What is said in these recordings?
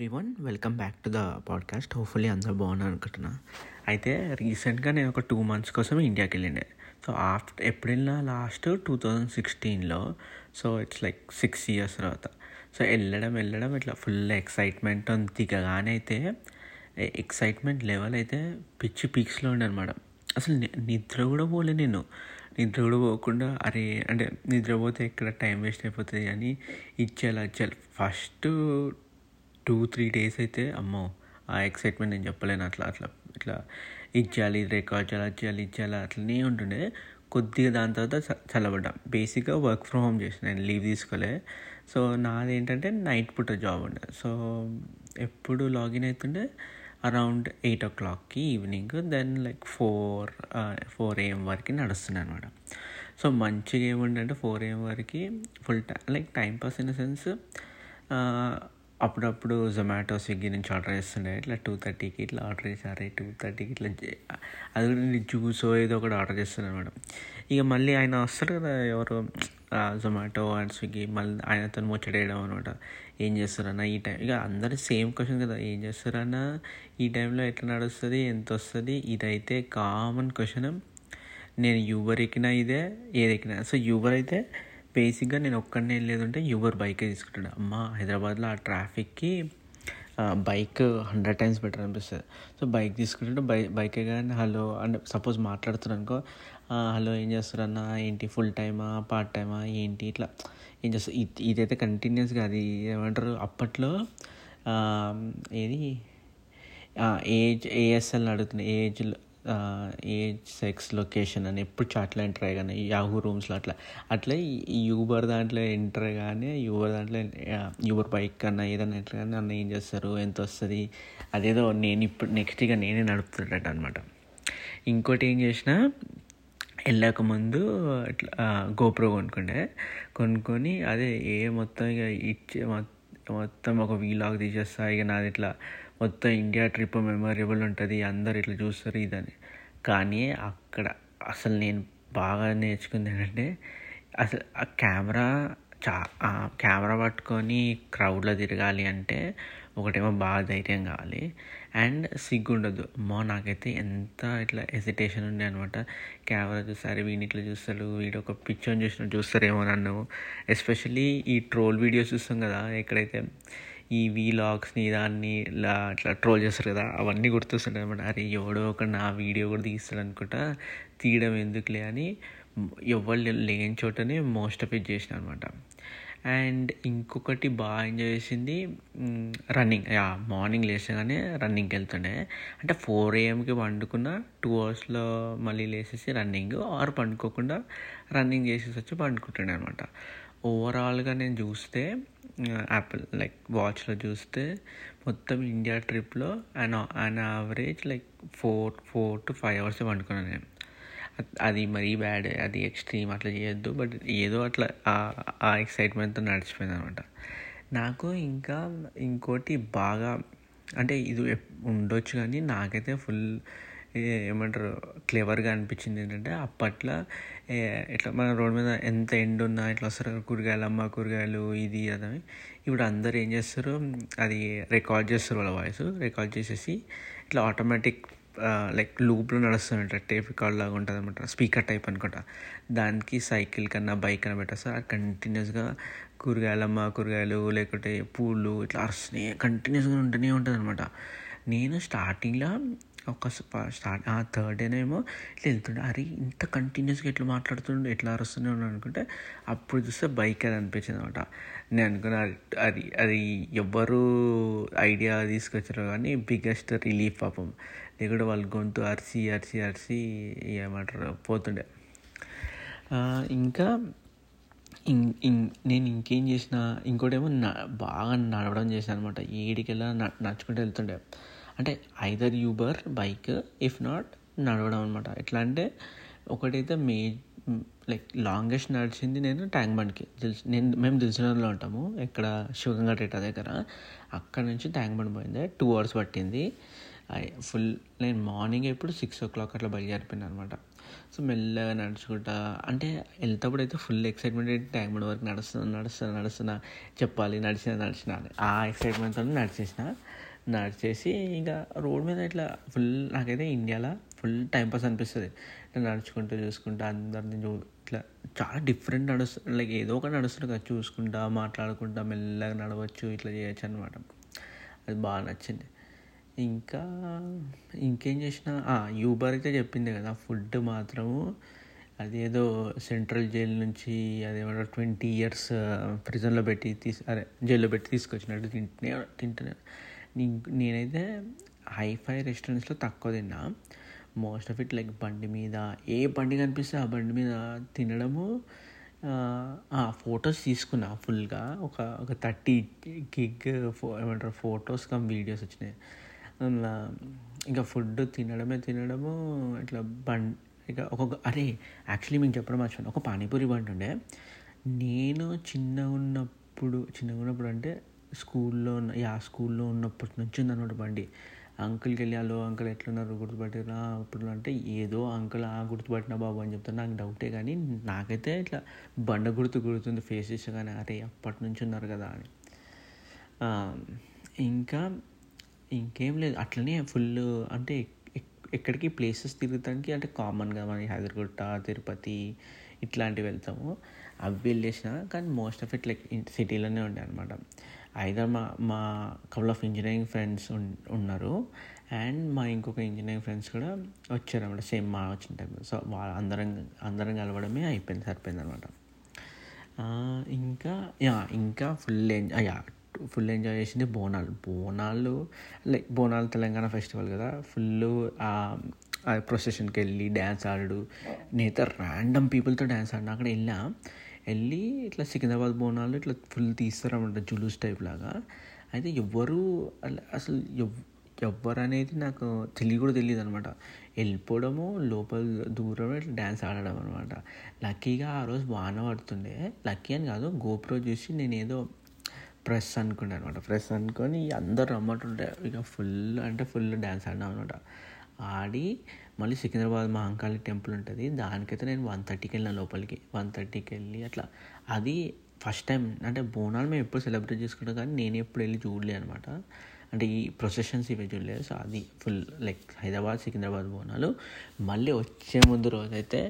Everyone welcome back to the podcast hopefully అందరూ బాగున్నారు అనుకుంటున్నా. అయితే రీసెంట్గా నేను ఒక టూ మంత్స్ కోసం ఇండియాకి వెళ్ళిండే. సో ఆఫ్టర్ ఎప్పుడైనా లాస్ట్ టూ థౌజండ్ సిక్స్టీన్లో so it's like six years తర్వాత. సో వెళ్ళడం వెళ్ళడం ఇట్లా ఫుల్ ఎక్సైట్మెంట్ దిగగానే అయితే ఎక్సైట్మెంట్ లెవెల్ అయితే పిచ్చి పీక్స్లో ఉండే అనమాట అసలు నిద్ర కూడా పోలే నేను. నిద్ర కూడా పోకుండా అరే అంటే నిద్రపోతే ఎక్కడ టైం వేస్ట్ అయిపోతుంది అని ఇచ్చేలా ఇచ్చేయాలి ఫస్ట్ టూ త్రీ డేస్ అయితే అమ్మో ఆ ఎక్సైట్మెంట్ నేను చెప్పలేను. అట్లా అట్లా ఇట్లా ఇచ్చేయాలి ఇది రికార్డ్ చేయాలి అది చేయాలి ఇచ్చేయాలి అట్లనే ఉంటుండే. కొద్దిగా దాని తర్వాత చ- చల్లబడ్డా. బేసిక్గా వర్క్ ఫ్రమ్ హోమ్ చేసిన నేను లీవ్ తీసుకోలే. సో నాది ఏంటంటే నైట్ పూట జాబ్ ఉండే. సో ఎప్పుడు లాగిన్ అవుతుండే అరౌండ్ ఎయిట్ ఓ క్లాక్కి evening then like four four AM వరకు నడుస్తున్నాయి అనమాట సో మంచిగా ఏముండంటే ఫోర్ ఏఎం వరకు full time like time pass in the sense అప్పుడప్పుడు జొమాటో స్విగ్గీ నుంచి ఆర్డర్ చేస్తుండే. ఇట్లా టూ థర్టీకి ఇట్లా ఆర్డర్ చేశారు టూ థర్టీకి ఇట్లా చే- అది కూడా నేను జ్యూస్ ఏదో ఒకటి ఆర్డర్ చేస్తున్నాను మేడం. ఇక మళ్ళీ ఆయన వస్తారు కదా ఎవరు జొమాటో అండ్ స్విగ్గీ మళ్ళీ ఆయనతో ముచ్చటేయడం అనమాట ఏం చేస్తారన్నా ఈ టైం ఇక అందరూ సేమ్ క్వశ్చన్ కదా. ఏం చేస్తారన్న ఈ టైంలో ఎట్లా నడుస్తుంది ఎంత వస్తుంది? ఇదైతే కామన్ క్వశ్చన్ నేను యూబర్ ఎక్కినా ఇదే ఏది ఎక్కినా. సో యూబర్ అయితే బేసిక్గా నేను ఒక్కడనే లేదంటే యూబర్ బైకే తీసుకుంటాడు అమ్మ హైదరాబాద్లో ఆ ట్రాఫిక్కి బైక్ హండ్రెడ్ టైమ్స్ బెటర్ అనిపిస్తుంది. సో బైక్ తీసుకుంటుంటే బై బైకే కానీ హలో అంటే సపోజ్ మాట్లాడుతున్నాను అనుకో హలో ఏం చేస్తారన్నా ఏంటి? ఫుల్ టైమా పార్ట్ టైమా ఏంటి? ఇట్లా. ఏం చేస్తారు ఇదైతే కంటిన్యూస్గా అది ఏమంటారు? అప్పట్లో ఏది? ఏజ్ ఏఎస్ఎల్ అడుగుతున్నాయి ఏజ్లో ఏజ్ సెక్స్ లొకేషన్ అని ఎప్పుడు చాట్లో ఎంటర్ అయ్యగానే యాహూ రూమ్స్లో అట్లా. అట్లా యూబర్ దాంట్లో ఎంటర్ కానీ యూబర్ దాంట్లో యూబర్ బైక్ కన్నా ఏదైనా ఎంటర్ కానీ అన్న ఏం చేస్తారు ఎంత వస్తుంది? అదేదో నేను ఇప్పుడు నెక్స్ట్ ఇక నేనే నడుపుతుండట అనమాట ఇంకోటి ఏం చేసిన వెళ్ళక ముందు ఇట్లా గోప్రో కొనుక్కుండే. కొనుక్కొని అదే ఏ మొత్తం ఇక ఇచ్చే మొత్తం మొత్తం ఒక వీలాగ్ తీసేస్తా ఇక నాది ఇట్లా మొత్తం ఇండియా ట్రిప్ మెమొరబుల్ ఉంటుంది అందరు ఇట్లా చూస్తారు ఇదని. కానీ అక్కడ అసలు నేను బాగా నేర్చుకుంది ఏంటంటే అసలు ఆ కెమెరా చా కెమెరా పట్టుకొని క్రౌడ్లో తిరగాలి అంటే ఒకటేమో బాగా ధైర్యం కావాలి. అండ్ సిగ్గు ఉండదు మా నాకైతే ఎంత ఇట్లా హెసిటేషన్ ఉండే అనమాట. కెమెరా చూస్తారు వీడిని ఇట్లా చూస్తారు వీడు ఒక పిక్చర్ చూసినట్టు చూస్తారేమో నన్ను. ఎస్పెషల్లీ ఈ ట్రోల్ వీడియోస్ చూస్తాం కదా ఎక్కడైతే ఈ వీలాగ్స్ని దాన్ని ఇలా అట్లా ట్రోల్ చేస్తారు కదా అవన్నీ గుర్తొస్తుంటాయి అనమాట. అరే ఎవడో ఒక నా వీడియో కూడా తీస్తాడు అనుకుంటా తీయడం ఎందుకులే అని ఎవరు లేని చోటనే మోస్ట్ ఆఫ్ ఇట్ చేసిన అనమాట. అండ్ ఇంకొకటి బాగా ఎంజాయ్ చేసింది రన్నింగ్. యా మార్నింగ్ లేచగానే రన్నింగ్కి వెళ్తుండే. అంటే ఫోర్ ఏఎంకి పండుకున్న టూ అవర్స్లో మళ్ళీ లేసేసి రన్నింగ్. ఆర్ పండుకోకుండా రన్నింగ్ చేసేసి వచ్చి పండుకుంటుండే అనమాట ఓవరాల్గా నేను చూస్తే యాపిల్ లైక్ వాచ్లో చూస్తే మొత్తం ఇండియా ట్రిప్లో and and average like four four to five hours పండుకున్నాను నేను. అది మరీ బ్యాడ్ అది ఎక్స్ట్రీమ్ అట్లా చేయొద్దు. బట్ ఏదో అట్లా ఆ- ఎక్సైట్మెంట్తో నడిచిపోయింది అనమాట. నాకు ఇంకా ఇంకోటి బాగా అంటే ఇది ఉండొచ్చు కానీ నాకైతే ఫుల్ ఏమంటారు క్లేవర్గా అనిపించింది ఏంటంటే అప్పట్లో ఇట్లా మన రోడ్ మీద ఎంత ఎండ్ ఉన్నా ఇట్లా వస్తారు కూరగాయలు అమ్మ కూరగాయలు ఇది అదని ఇప్పుడు అందరు ఏం చేస్తారు అది రికార్డ్ చేస్తారు వాళ్ళ వాయిస్ రికార్డ్ చేసేసి ఇట్లా ఆటోమేటిక్ లైక్ లూప్లో నడుస్తుంట టేప్ రికార్డ్ లాగా ఉంటుంది అనమాట స్పీకర్ టైప్ అనుకుంటా. దానికి సైకిల్ కన్నా బైక్ కన్నా పెట్టేస్తారు సార్ కంటిన్యూస్గా కూరగాయలమ్మ కూరగాయలు లేకుంటే పూలు ఇట్లా అరుస్తున్నాయి కంటిన్యూస్గా ఉంటూనే ఉంటుంది అనమాట నేను స్టార్టింగ్లో ఒక స్టార్ట్ ఆ థర్డ్ డేనేమో ఇట్లా వెళ్తుండే అరే ఇంత కంటిన్యూస్గా ఎట్లా మాట్లాడుతుండే ఎట్లా అరుస్తూనే అనుకుంటే అప్పుడు చూస్తే బైక్ అది అనిపించింది అనమాట నేను అనుకున్నా అది అది ఎవ్వరు ఐడియా తీసుకొచ్చారు కానీ బిగ్గెస్ట్ రిలీఫ్ పాపం. లేకుంటే వాళ్ళు గొంతు అరిసి అరిసి అరిసి ఏమంటారు పోతుండే. ఇంకా ఇం- నేను ఇంకేం చేసిన ఇంకోటేమో బాగా నడవడం చేశాను అనమాట ఏడికెళ్ళా నడుచుకుంటూ వెళ్తుండే. అంటే either Uber bike if not నడవడం అనమాట ఎట్లా అంటే ఒకటైతే మే లైక్ లాంగెస్ట్ నడిచింది నేను ట్యాంక్ బండ్కి. నేను మేము దిల్సునర్లో ఉంటాము ఇక్కడ శివగంగా టేటా దగ్గర. అక్కడ నుంచి ట్యాంక్ బండ్ పోయింది టూ అవర్స్ పట్టింది. ఫుల్ నేను మార్నింగ్ ఎప్పుడు సిక్స్ ఓ క్లాక్ అట్లా బయలుదేరిపోయింది అనమాట సో మెల్లగా నడుచుకుంటా అంటే వెళ్తేప్పుడు అయితే ఫుల్ ఎక్సైట్మెంట్ అయితే ట్యాంక్ బండ్ వరకు నడుస్తున్నా నడుస్తున్నా నడుస్తున్నా చెప్పాలి నడిచిన నడిచిన అని. ఆ ఎక్సైట్మెంట్తో నడిచేసిన. నడిచేసి ఇంకా రోడ్ మీద ఇట్లా ఫుల్ నాకైతే ఇండియాలో ఫుల్ టైంపాస్ అనిపిస్తుంది. ఇట్లా నడుచుకుంటూ చూసుకుంటా అందరిని చూ ఇట్లా చాలా డిఫరెంట్ నడుస్తు లైక్ ఏదో ఒకటి నడుస్తుంది కదా చూసుకుంటా మాట్లాడుకుంటా మెల్లగా నడవచ్చు ఇట్లా చేయొచ్చు అనమాట అది బాగా నచ్చింది. ఇంకా ఇంకేం చేసిన యూబర్ అయితే చెప్పింది కదా ఫుడ్ మాత్రము అదేదో సెంట్రల్ జైలు నుంచి అదేమంటారు ట్వంటీ ఇయర్స్ ప్రిజన్లో పెట్టి తీసి అదే జైల్లో పెట్టి తీసుకొచ్చినట్టు తింటూనే తింటూనే. నేనైతే హైఫై రెస్టారెంట్స్లో తక్కువ తిన్నా. మోస్ట్ ఆఫ్ ఇట్ లైక్ బండి మీద. ఏ బండి కనిపిస్తే ఆ బండి మీద తినడము ఫొటోస్ తీసుకున్నా ఫుల్గా. ఒక ఒక థర్టీ గిగ్ ఫో ఏమంటారు ఫొటోస్ కమ్ వీడియోస్ వచ్చినాయి. ఇంకా ఫుడ్ తినడమే తినడము ఇట్లా బండ్ ఇక ఒక్కొక్క అరే యాక్చువల్లీ మీకు చెప్పడం మర్చిపోయాను. ఒక పానీపూరి బండి ఉండే. నేను చిన్నగా ఉన్నప్పుడు చిన్నగా ఉన్నప్పుడు అంటే స్కూల్లో యా స్కూల్లో ఉన్నప్పటి నుంచి ఉందన్నమాట బండి అంకుల్కి వెళ్ళి హలో అంకుల్ ఎట్లున్నారు? గుర్తుపట్టినా అప్పుడు అంటే ఏదో అంకుల్ ఆ గుర్తుపట్టిన బాబు అని చెప్తాను. నాకు డౌటే కానీ నాకైతే ఇట్లా బండ గుర్తు గుర్తుంది ఫేస్ చేసా కానీ అరే అప్పటి నుంచి ఉన్నారు కదా అని. ఇంకా ఇంకేం లేదు. అట్లనే ఫుల్ అంటే ఎక్కడికి ప్లేసెస్ తిరుగుతానికి అంటే కామన్గా మన హైదరగుట్ట తిరుపతి ఇట్లాంటివి వెళ్తాము. అవి వెళ్ళేసిన కానీ మోస్ట్ ఆఫ్ ఇట్ లైక్ సిటీలోనే ఉండే అనమాట ఐదర్ మా మా కపుల్ ఆఫ్ ఇంజనీరింగ్ ఫ్రెండ్స్ ఉన్నారు. అండ్ మా ఇంకొక ఇంజనీరింగ్ ఫ్రెండ్స్ కూడా వచ్చారు అనమాట సేమ్ మా వచ్చిన టైం సో వాళ్ళ అందరం అందరం కలవడమే అయిపోయింది సరిపోయింది అనమాట ఇంకా యా ఇంకా full enjoy yeah full enjoy చేసింది బోనాలు. బోనాలు లైక్ బోనాలు తెలంగాణ ఫెస్టివల్ కదా. ఫుల్ ప్రొసెషన్కి వెళ్ళి డ్యాన్స్ ఆడడు. నేత ర్యాండమ్ పీపుల్తో డ్యాన్స్ ఆడినా అక్కడ వెళ్ళా వెళ్ళి ఇట్లా సికింద్రాబాద్ బోనాలు ఇట్లా ఫుల్ తీస్తారన్నమాట జులూస్ టైప్ లాగా. అయితే ఎవ్వరు అసలు ఎవ్వరు అనేది నాకు తెలియ కూడా తెలియదు అనమాట వెళ్ళిపోవడము లోపల దూరం ఇట్లా డ్యాన్స్ ఆడడం అనమాట లక్కీగా ఆ రోజు వాన పడుతుండే. లక్కీ అని కాదు గోప్రో చూసి నేను ఏదో ప్రెస్ అనుకున్నాను అనమాట ప్రెస్ అనుకొని అందరు రమ్మంటుంటే ఇక ఫుల్ అంటే ఫుల్ డ్యాన్స్ ఆడినాం అనమాట ఆడి మళ్ళీ సికింద్రాబాద్ మహంకాళి టెంపుల్ ఉంటుంది. దానికైతే నేను వన్ థర్టీకి వెళ్ళిన లోపలికి. వన్ థర్టీకి వెళ్ళి అట్లా. అది ఫస్ట్ టైం అంటే బోనాలు మేము ఎప్పుడు సెలబ్రేట్ చేసుకుంటాం కానీ నేను ఎప్పుడు వెళ్ళి చూడలే అనమాట అంటే ఈ ప్రొసెషన్స్ ఇవే చూడలేదు. సో అది ఫుల్ లైక్ హైదరాబాద్ సికింద్రాబాద్ బోనాలు. మళ్ళీ వచ్చే ముందు రోజైతే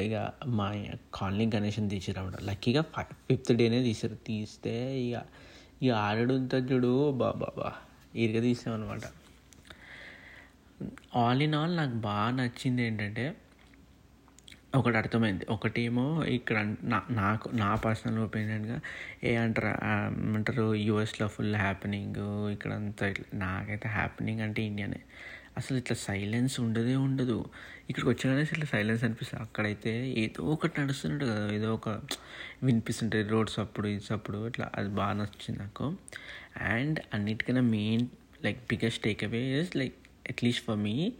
ఇక మా కాలనీ గణేషన్ తీసిరన్నమాట. లక్కీగా ఫైవ్ ఫిఫ్త్ డేనే తీసారు తీస్తే ఇక ఇక ఆడడు చూడు బాబా బా ఇరుగ తీసామన్నమాట. ఆల్ ఇన్ ఆల్ నాకు బాగా నచ్చింది ఏంటంటే ఒకటి అర్థమైంది. ఒకటేమో ఇక్కడ నా నాకు నా పర్సనల్ ఒపీనియన్గా ఏ అంటారు అంటారు యూఎస్లో ఫుల్ హ్యాపెనింగ్ ఇక్కడ అంతా నాకైతే హ్యాపెనింగ్ అంటే ఇండియానే అసలు ఇట్లా సైలెన్స్ ఉండదే ఉండదు. ఇక్కడికి వచ్చినానే ఇట్లా సైలెన్స్ అనిపిస్తుంది. అక్కడైతే ఏదో ఒకటి నడుస్తున్నట్టు కదా ఏదో ఒక వినిపిస్తుంటుంది రోడ్స్ అప్పుడు ఇది అప్పుడు ఇట్లా అది బాగా నచ్చింది నాకు. అండ్ అన్నిటికన్నా main like biggest take away is like at least for me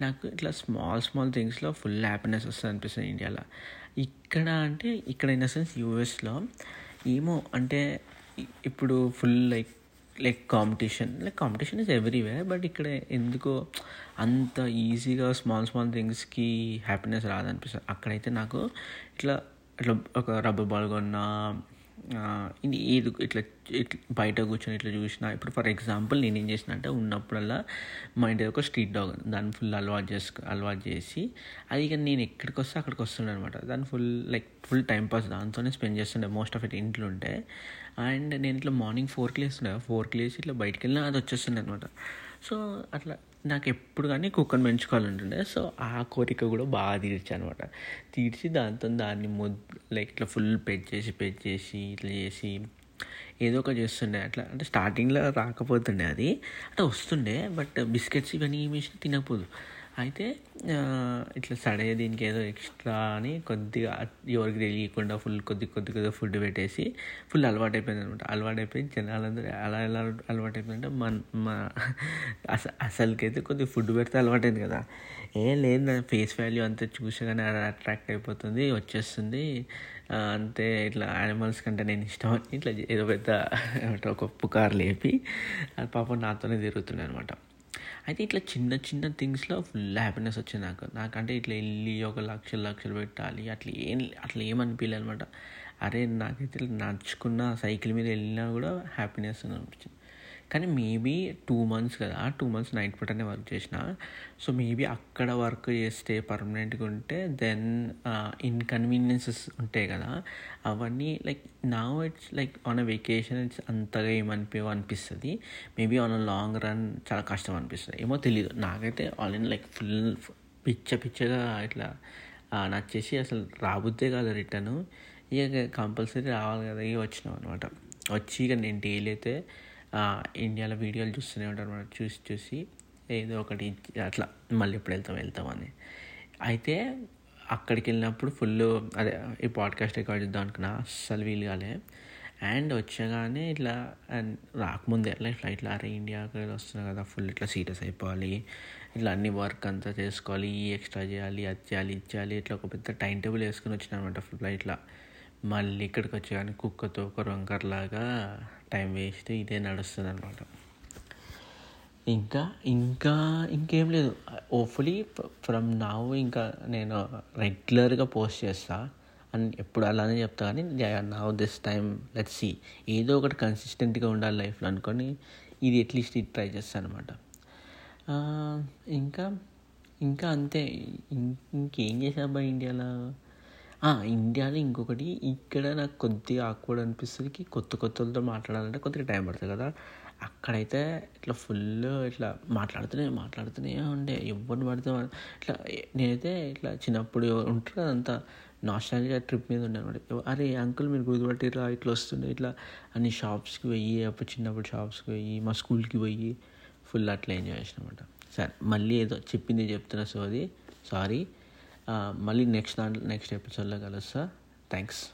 నాకు ఇట్లా స్మాల్ స్మాల్ థింగ్స్లో ఫుల్ హ్యాపీనెస్ వస్తుంది అనిపిస్తుంది ఇండియాలో ఇక్కడ అంటే ఇక్కడ ఇన్ ద సెన్స్ యూఎస్లో ఏమో అంటే ఇప్పుడు full like like competition like competition is everywhere but ఇక్కడ ఎందుకో అంత ఈజీగా స్మాల్ స్మాల్ థింగ్స్కి హ్యాపీనెస్ రాదనిపిస్తుంది. అక్కడైతే నాకు ఇట్లా ఇట్లా ఒక రబ్బర్ బాల్ కొన్నా ఇది ఏది ఇట్లా ఇట్లా బయట కూర్చొని ఇట్లా చూసిన ఇప్పుడు ఫర్ ఎగ్జాంపుల్ నేను ఏం చేసిన అంటే ఉన్నప్పుడల్లా మా ఇంటి ఒక స్ట్రీట్ డాగ్ దాన్ని ఫుల్ అలవాటు చేసుకు అలవాటు చేసి అది ఇక నేను ఎక్కడికి వస్తే అక్కడికి వస్తుండే అనమాట దాన్ని full like full time pass దాంతోనే స్పెండ్ చేస్తుండే మోస్ట్ ఆఫ్ ఇట్ ఇంట్లో ఉంటే. అండ్ నేను ఇట్లా మార్నింగ్ ఫోర్కి లేస్తుండే. ఫోర్కి లేచి ఇట్లా బయటికి వెళ్ళినా అది వచ్చేస్తుండే అనమాట సో అట్లా నాకు ఎప్పుడు కానీ కుక్కను పెంచుకోవాలంటుండే. సో ఆ కోరిక కూడా బాగా తీర్చా అనమాట తీర్చి దాంతో దాన్ని ముద్ లైక్ ఇట్లా ఫుల్ పెట్ చేసి పెట్ చేసి ఇట్లా చేసి ఏదో ఒక చేస్తుండే. అట్లా అంటే స్టార్టింగ్లో రాకపోతుండే అది. అంటే వస్తుండే బట్ బిస్కెట్స్ ఇవన్నీ ఏమి తినకపోదు. అయితే ఇట్లా సడే దీనికి ఏదో ఎక్స్ట్రా అని కొద్దిగా ఎవరికి తెలియకుండా ఫుల్ కొద్ది కొద్ది కొద్దిగా ఫుడ్ పెట్టేసి ఫుల్ అలవాటు అయిపోయింది అనమాట అలవాటు అయిపోయి జనాలందరూ అలా ఎలా అలవాటు అయిపోయిందంటే మన మా అస అసలుకైతే కొద్దిగా ఫుడ్ పెడితే అలవాటైంది కదా. ఏం లేదు దాని ఫేస్ వాల్యూ అంతా చూసగానే అట్రాక్ట్ అయిపోతుంది వచ్చేస్తుంది. అంతే ఇట్లా యానిమల్స్ కంటే నేను ఇష్టం అని ఇట్లా ఏదో పెద్ద ఒక పుకారు లేపి అది పాపం నాతోనే తిరుగుతుండే అనమాట అయితే ఇట్లా చిన్న చిన్న థింగ్స్లో ఫుల్ హ్యాపీనెస్ వచ్చింది నాకు. నాకంటే ఇట్లా వెళ్ళి ఒక లక్షలు లక్షలు పెట్టాలి అట్లా ఏం అట్లా ఏమనిపించలేదు అనమాట అరే నాకైతే నడుచుకున్న సైకిల్ మీద వెళ్ళినా కూడా హ్యాపీనెస్ అనిపించింది. కానీ మేబీ టూ మంత్స్ కదా టూ మంత్స్ నైట్ పూటనే వర్క్ చేసిన. సో మేబీ అక్కడ వర్క్ చేస్తే పర్మనెంట్గా ఉంటే దెన్ ఇన్కన్వీనియన్సెస్ ఉంటాయి కదా. అవన్నీ లైక్ నా it's like on a vacation it's అంతగా ఏమనిపో అనిపిస్తుంది. Maybe on a long run చాలా కష్టం అనిపిస్తుంది. ఏమో తెలియదు నాకైతే ఆల్ ఇన్ లైక్ ఫుల్ పిచ్చ పిచ్చగా ఇట్లా నచ్చేసి అసలు రాబుద్దే కాదు రిటర్న్. ఇక కంపల్సరీ రావాలి కదా ఇక వచ్చినాం అనమాట వచ్చి ఇక నేను డైలీ అయితే ఇండియాలో వీడియోలు చూస్తూనే ఉంటారు మనం. చూసి చూసి ఏదో ఒకటి అట్లా మళ్ళీ ఎప్పుడు వెళ్తాం వెళ్తామని అయితే అక్కడికి వెళ్ళినప్పుడు ఫుల్ అదే ఈ పాడ్కాస్ట్ రికార్డ్ చేద్దాం అనుకున్నా. అస్సలు వీలు కాలే. అండ్ వచ్చగానే ఇట్లా అండ్ రాకముందే అట్లా ఫ్లైట్లో అరే ఇండియాకి వస్తున్నా కదా ఫుల్ ఇట్లా సీరియస్ అయిపోవాలి. ఇట్లా అన్ని వర్క్ అంతా చేసుకోవాలి ఈ ఎక్స్ట్రా చేయాలి అది చేయాలి ఇది చేయాలి ఇట్లా ఒక పెద్ద టైం టేబుల్ వేసుకుని వచ్చిన అనమాట ఫ్లైట్లో మళ్ళీ ఇక్కడికి వచ్చి కానీ కుక్కతో ఒక రొంకర్లాగా. టైం వేస్ట్ ఇదే నడుస్తుంది అనమాట ఇంకా ఇంకా ఇంకేం లేదు. ఓఫులీ ఫ్రమ్ నావ్ ఇంకా నేను రెగ్యులర్గా పోస్ట్ చేస్తా. అని ఎప్పుడు అలానే చెప్తా కానీ now this time let see ఏదో ఒకటి కన్సిస్టెంట్గా ఉండాలి లైఫ్లో అనుకొని ఇది అట్లీస్ట్ ఇది ట్రై చేస్తాను అనమాట ఇంకా ఇంకా అంతే. ఇంకేం చేశాబ్బా ఇండియాలో? ఇండియాలో ఇంకొకటి ఇక్కడ నాకు కొద్దిగా ఆక్వర్డ్ అనిపిస్తుంది కొత్త కొత్తలతో మాట్లాడాలంటే కొద్దిగా టైం పడుతుంది కదా. అక్కడైతే ఇట్లా ఫుల్ ఇట్లా మాట్లాడుతూనే మాట్లాడుతూనే ఉండే. ఎవరిని పడితే ఇట్లా నేనైతే ఇట్లా చిన్నప్పుడు ఉంటారు కదా అంతా నాస్టాలజీ ట్రిప్ మీద ఉండే అనమాట అరే అంకుల్ మీరు గుర్తుపట్టిరా ఇట్లా వస్తుండే ఇట్లా అన్ని షాప్స్కి పోయి అప్పుడు చిన్నప్పుడు షాప్స్కి పోయి మా స్కూల్కి పోయి ఫుల్ అట్లా ఎంజాయ్ చేసిన అనమాట సరే మళ్ళీ ఏదో చెప్పింది చెప్తున్నా సో అది సారీ మళ్ళీ నెక్స్ట్ దాంట్లో నెక్స్ట్ ఎపిసోడ్లో కలుస్తా. థ్యాంక్స్